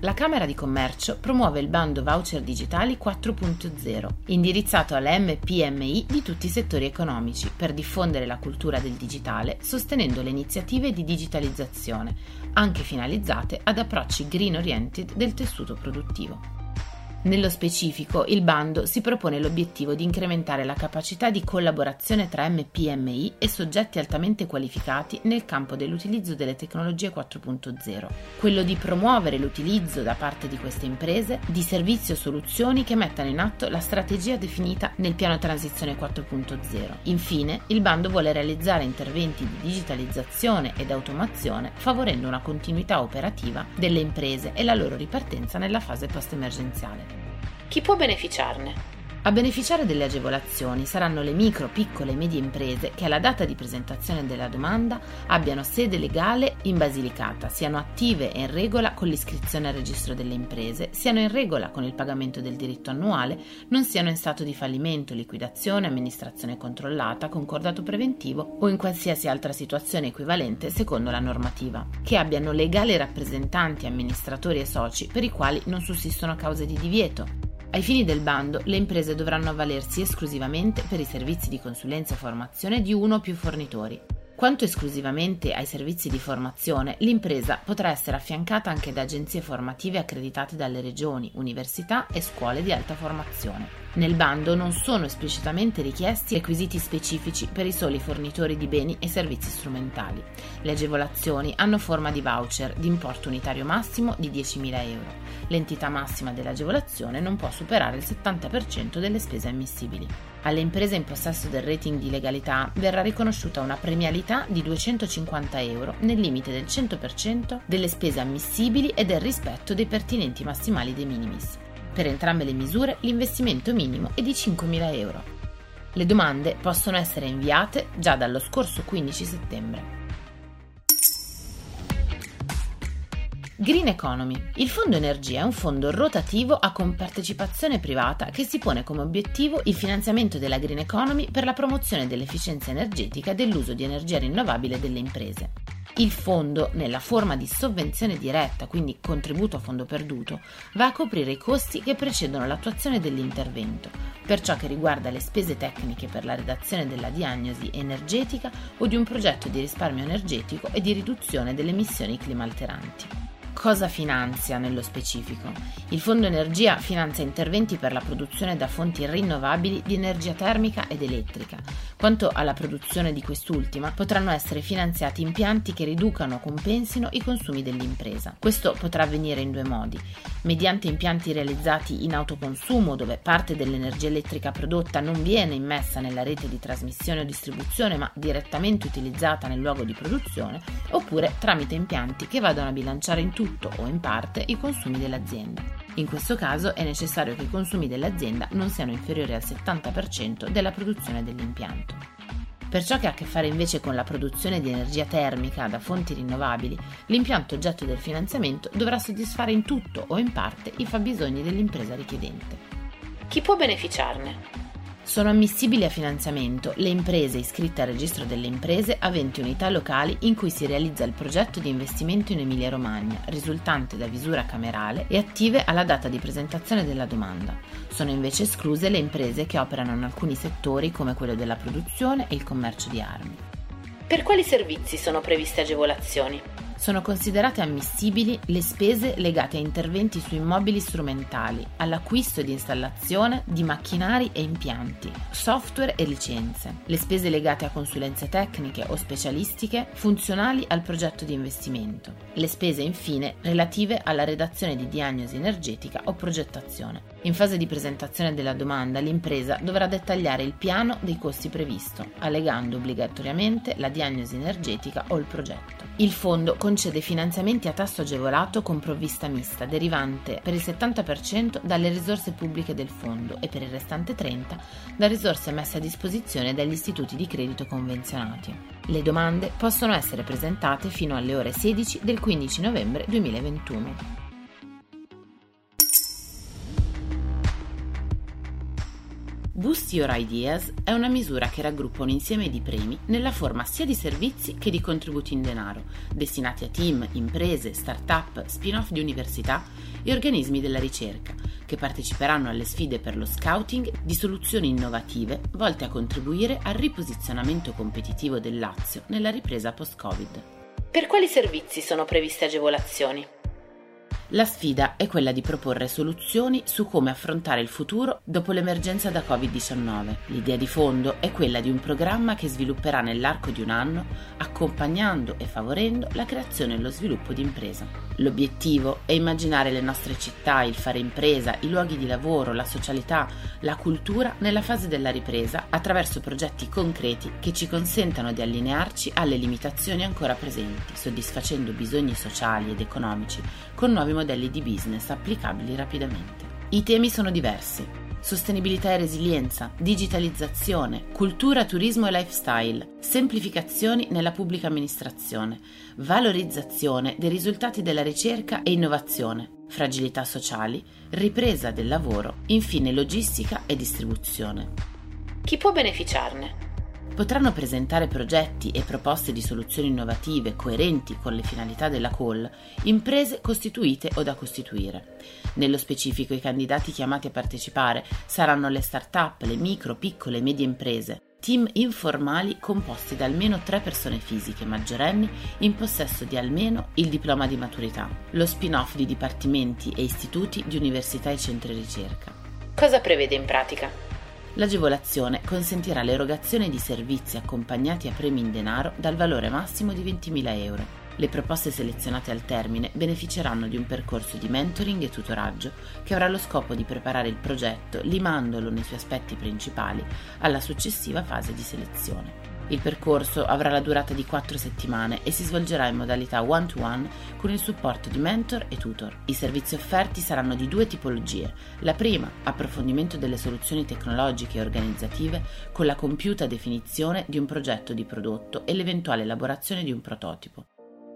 La Camera di Commercio promuove il bando voucher digitali 4.0, indirizzato alle MPMI di tutti i settori economici per diffondere la cultura del digitale, sostenendo le iniziative di digitalizzazione, anche finalizzate ad approcci green oriented del tessuto produttivo. Nello specifico, il bando si propone l'obiettivo di incrementare la capacità di collaborazione tra MPMI e soggetti altamente qualificati nel campo dell'utilizzo delle tecnologie 4.0, quello di promuovere l'utilizzo da parte di queste imprese di servizi o soluzioni che mettano in atto la strategia definita nel piano transizione 4.0. Infine, il bando vuole realizzare interventi di digitalizzazione ed automazione favorendo una continuità operativa delle imprese e la loro ripartenza nella fase post-emergenziale. Chi può beneficiarne? A beneficiare delle agevolazioni saranno le micro, piccole e medie imprese che alla data di presentazione della domanda abbiano sede legale in Basilicata, siano attive e in regola con l'iscrizione al registro delle imprese, siano in regola con il pagamento del diritto annuale, non siano in stato di fallimento, liquidazione, amministrazione controllata, concordato preventivo o in qualsiasi altra situazione equivalente secondo la normativa, che abbiano legali rappresentanti, amministratori e soci per i quali non sussistono cause di divieto, ai fini del bando, le imprese dovranno avvalersi esclusivamente per i servizi di consulenza e formazione di uno o più fornitori. Quanto esclusivamente ai servizi di formazione, l'impresa potrà essere affiancata anche da agenzie formative accreditate dalle regioni, università e scuole di alta formazione. Nel bando non sono esplicitamente richiesti requisiti specifici per i soli fornitori di beni e servizi strumentali. Le agevolazioni hanno forma di voucher di importo unitario massimo di 10.000 euro. L'entità massima dell'agevolazione non può superare il 70% delle spese ammissibili. Alle imprese in possesso del rating di legalità verrà riconosciuta una premialità di 250 euro nel limite del 100% delle spese ammissibili e del rispetto dei pertinenti massimali de minimis. Per entrambe le misure l'investimento minimo è di 5.000 euro. Le domande possono essere inviate già dallo scorso 15 settembre. Green Economy. Il Fondo Energia è un fondo rotativo a compartecipazione privata che si pone come obiettivo il finanziamento della Green Economy per la promozione dell'efficienza energetica e dell'uso di energia rinnovabile delle imprese. Il fondo, nella forma di sovvenzione diretta, quindi contributo a fondo perduto, va a coprire i costi che precedono l'attuazione dell'intervento, per ciò che riguarda le spese tecniche per la redazione della diagnosi energetica o di un progetto di risparmio energetico e di riduzione delle emissioni climalteranti. Cosa finanzia nello specifico? Il Fondo Energia finanzia interventi per la produzione da fonti rinnovabili di energia termica ed elettrica. Quanto alla produzione di quest'ultima, potranno essere finanziati impianti che riducano o compensino i consumi dell'impresa. Questo potrà avvenire in due modi: mediante impianti realizzati in autoconsumo, dove parte dell'energia elettrica prodotta non viene immessa nella rete di trasmissione o distribuzione, ma direttamente utilizzata nel luogo di produzione, oppure tramite impianti che vadano a bilanciare in tutto o in parte i consumi dell'azienda. In questo caso è necessario che i consumi dell'azienda non siano inferiori al 70% della produzione dell'impianto. Per ciò che ha a che fare invece con la produzione di energia termica da fonti rinnovabili, l'impianto oggetto del finanziamento dovrà soddisfare in tutto o in parte i fabbisogni dell'impresa richiedente. Chi può beneficiarne? Sono ammissibili a finanziamento le imprese iscritte al registro delle imprese aventi unità locali in cui si realizza il progetto di investimento in Emilia-Romagna, risultante da visura camerale e attive alla data di presentazione della domanda. Sono invece escluse le imprese che operano in alcuni settori come quello della produzione e il commercio di armi. Per quali servizi sono previste agevolazioni? Sono considerate ammissibili le spese legate a interventi su immobili strumentali, all'acquisto ed installazione di macchinari e impianti, software e licenze, le spese legate a consulenze tecniche o specialistiche funzionali al progetto di investimento, le spese infine relative alla redazione di diagnosi energetica o progettazione. In fase di presentazione della domanda l'impresa dovrà dettagliare il piano dei costi previsto, allegando obbligatoriamente la diagnosi energetica o il progetto. Il fondo concede finanziamenti a tasso agevolato con provvista mista, derivante per il 70% dalle risorse pubbliche del fondo e per il restante 30% da risorse messe a disposizione dagli istituti di credito convenzionati. Le domande possono essere presentate fino alle ore 16 del 15 novembre 2021. Boost Your Ideas è una misura che raggruppa un insieme di premi nella forma sia di servizi che di contributi in denaro, destinati a team, imprese, start-up, spin-off di università e organismi della ricerca, che parteciperanno alle sfide per lo scouting di soluzioni innovative volte a contribuire al riposizionamento competitivo del Lazio nella ripresa post-Covid. Per quali servizi sono previste agevolazioni? La sfida è quella di proporre soluzioni su come affrontare il futuro dopo l'emergenza da Covid-19. L'idea di fondo è quella di un programma che svilupperà nell'arco di un anno, accompagnando e favorendo la creazione e lo sviluppo di impresa. L'obiettivo è immaginare le nostre città, il fare impresa, i luoghi di lavoro, la socialità, la cultura nella fase della ripresa attraverso progetti concreti che ci consentano di allinearci alle limitazioni ancora presenti, soddisfacendo bisogni sociali ed economici con nuovi modelli di business applicabili rapidamente. I temi sono diversi. Sostenibilità e resilienza, digitalizzazione, cultura, turismo e lifestyle, semplificazioni nella pubblica amministrazione, valorizzazione dei risultati della ricerca e innovazione, fragilità sociali, ripresa del lavoro, infine logistica e distribuzione. Chi può beneficiarne? Potranno presentare progetti e proposte di soluzioni innovative coerenti con le finalità della call, imprese costituite o da costituire. Nello specifico i candidati chiamati a partecipare saranno le start-up, le micro, piccole e medie imprese, team informali composti da almeno tre persone fisiche maggiorenni in possesso di almeno il diploma di maturità, lo spin-off di dipartimenti e istituti di università e centri ricerca. Cosa prevede in pratica? L'agevolazione consentirà l'erogazione di servizi accompagnati a premi in denaro dal valore massimo di 20.000 euro. Le proposte selezionate al termine beneficeranno di un percorso di mentoring e tutoraggio che avrà lo scopo di preparare il progetto limandolo nei suoi aspetti principali alla successiva fase di selezione. Il percorso avrà la durata di 4 settimane e si svolgerà in modalità one-to-one con il supporto di mentor e tutor. I servizi offerti saranno di due tipologie. La prima, approfondimento delle soluzioni tecnologiche e organizzative con la compiuta definizione di un progetto di prodotto e l'eventuale elaborazione di un prototipo.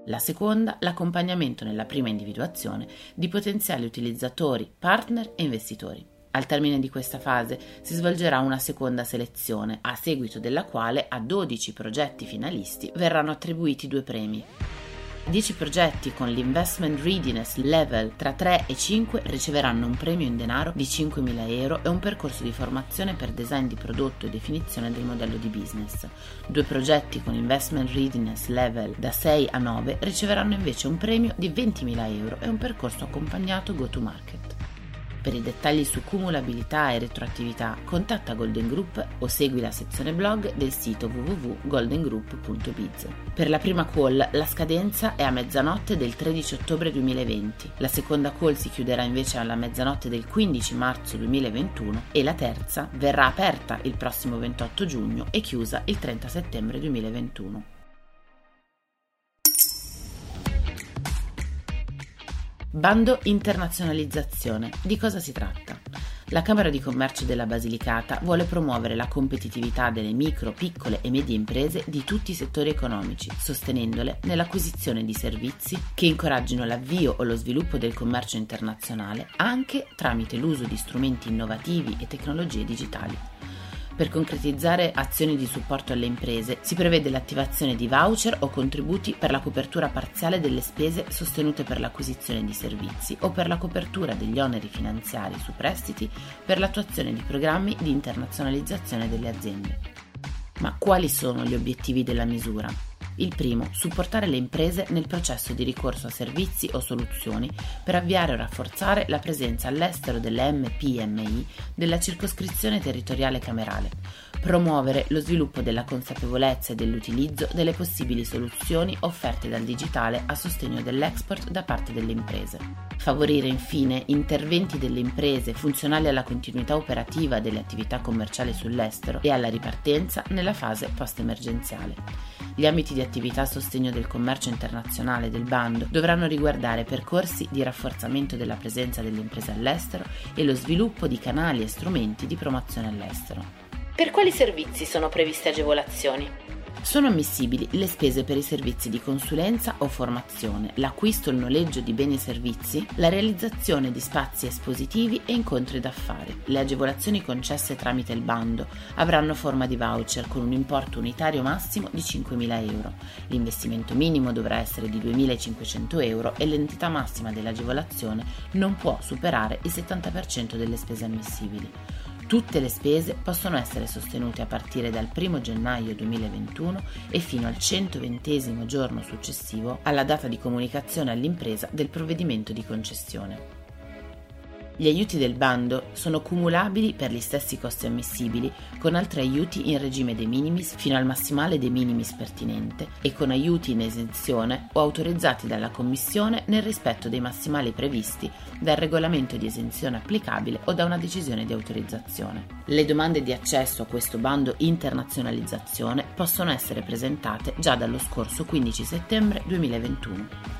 La seconda, l'accompagnamento nella prima individuazione di potenziali utilizzatori, partner e investitori. Al termine di questa fase si svolgerà una seconda selezione, a seguito della quale a 12 progetti finalisti verranno attribuiti due premi. 10 progetti con l'Investment Readiness Level tra 3 e 5 riceveranno un premio in denaro di 5.000 euro e un percorso di formazione per design di prodotto e definizione del modello di business. Due progetti con Investment Readiness Level da 6 a 9 riceveranno invece un premio di 20.000 euro e un percorso accompagnato go to market. Per i dettagli su cumulabilità e retroattività contatta Golden Group o segui la sezione blog del sito www.goldengroup.biz. Per la prima call la scadenza è a mezzanotte del 13 ottobre 2020, la seconda call si chiuderà invece alla mezzanotte del 15 marzo 2021 e la terza verrà aperta il prossimo 28 giugno e chiusa il 30 settembre 2021. Bando internazionalizzazione. Di cosa si tratta? La Camera di Commercio della Basilicata vuole promuovere la competitività delle micro, piccole e medie imprese di tutti i settori economici, sostenendole nell'acquisizione di servizi che incoraggino l'avvio o lo sviluppo del commercio internazionale anche tramite l'uso di strumenti innovativi e tecnologie digitali. Per concretizzare azioni di supporto alle imprese si prevede l'attivazione di voucher o contributi per la copertura parziale delle spese sostenute per l'acquisizione di servizi o per la copertura degli oneri finanziari su prestiti per l'attuazione di programmi di internazionalizzazione delle aziende. Ma quali sono gli obiettivi della misura? Il primo, supportare le imprese nel processo di ricorso a servizi o soluzioni per avviare o rafforzare la presenza all'estero delle MPMI della circoscrizione territoriale camerale. Promuovere lo sviluppo della consapevolezza e dell'utilizzo delle possibili soluzioni offerte dal digitale a sostegno dell'export da parte delle imprese. Favorire infine interventi delle imprese funzionali alla continuità operativa delle attività commerciali sull'estero e alla ripartenza nella fase post-emergenziale. Gli ambiti di attività a sostegno del commercio internazionale del bando dovranno riguardare percorsi di rafforzamento della presenza delle imprese all'estero e lo sviluppo di canali e strumenti di promozione all'estero. Per quali servizi sono previste agevolazioni? Sono ammissibili le spese per i servizi di consulenza o formazione, l'acquisto o il noleggio di beni e servizi, la realizzazione di spazi espositivi e incontri d'affari. Le agevolazioni concesse tramite il bando avranno forma di voucher con un importo unitario massimo di 5.000 euro. L'investimento minimo dovrà essere di 2.500 euro e l'entità massima dell'agevolazione non può superare il 70% delle spese ammissibili. Tutte le spese possono essere sostenute a partire dal 1 gennaio 2021 e fino al 120 giorno successivo alla data di comunicazione all'impresa del provvedimento di concessione. Gli aiuti del bando sono cumulabili per gli stessi costi ammissibili con altri aiuti in regime de minimis fino al massimale de minimis pertinente e con aiuti in esenzione o autorizzati dalla Commissione nel rispetto dei massimali previsti dal regolamento di esenzione applicabile o da una decisione di autorizzazione. Le domande di accesso a questo bando internazionalizzazione possono essere presentate già dallo scorso 15 settembre 2021.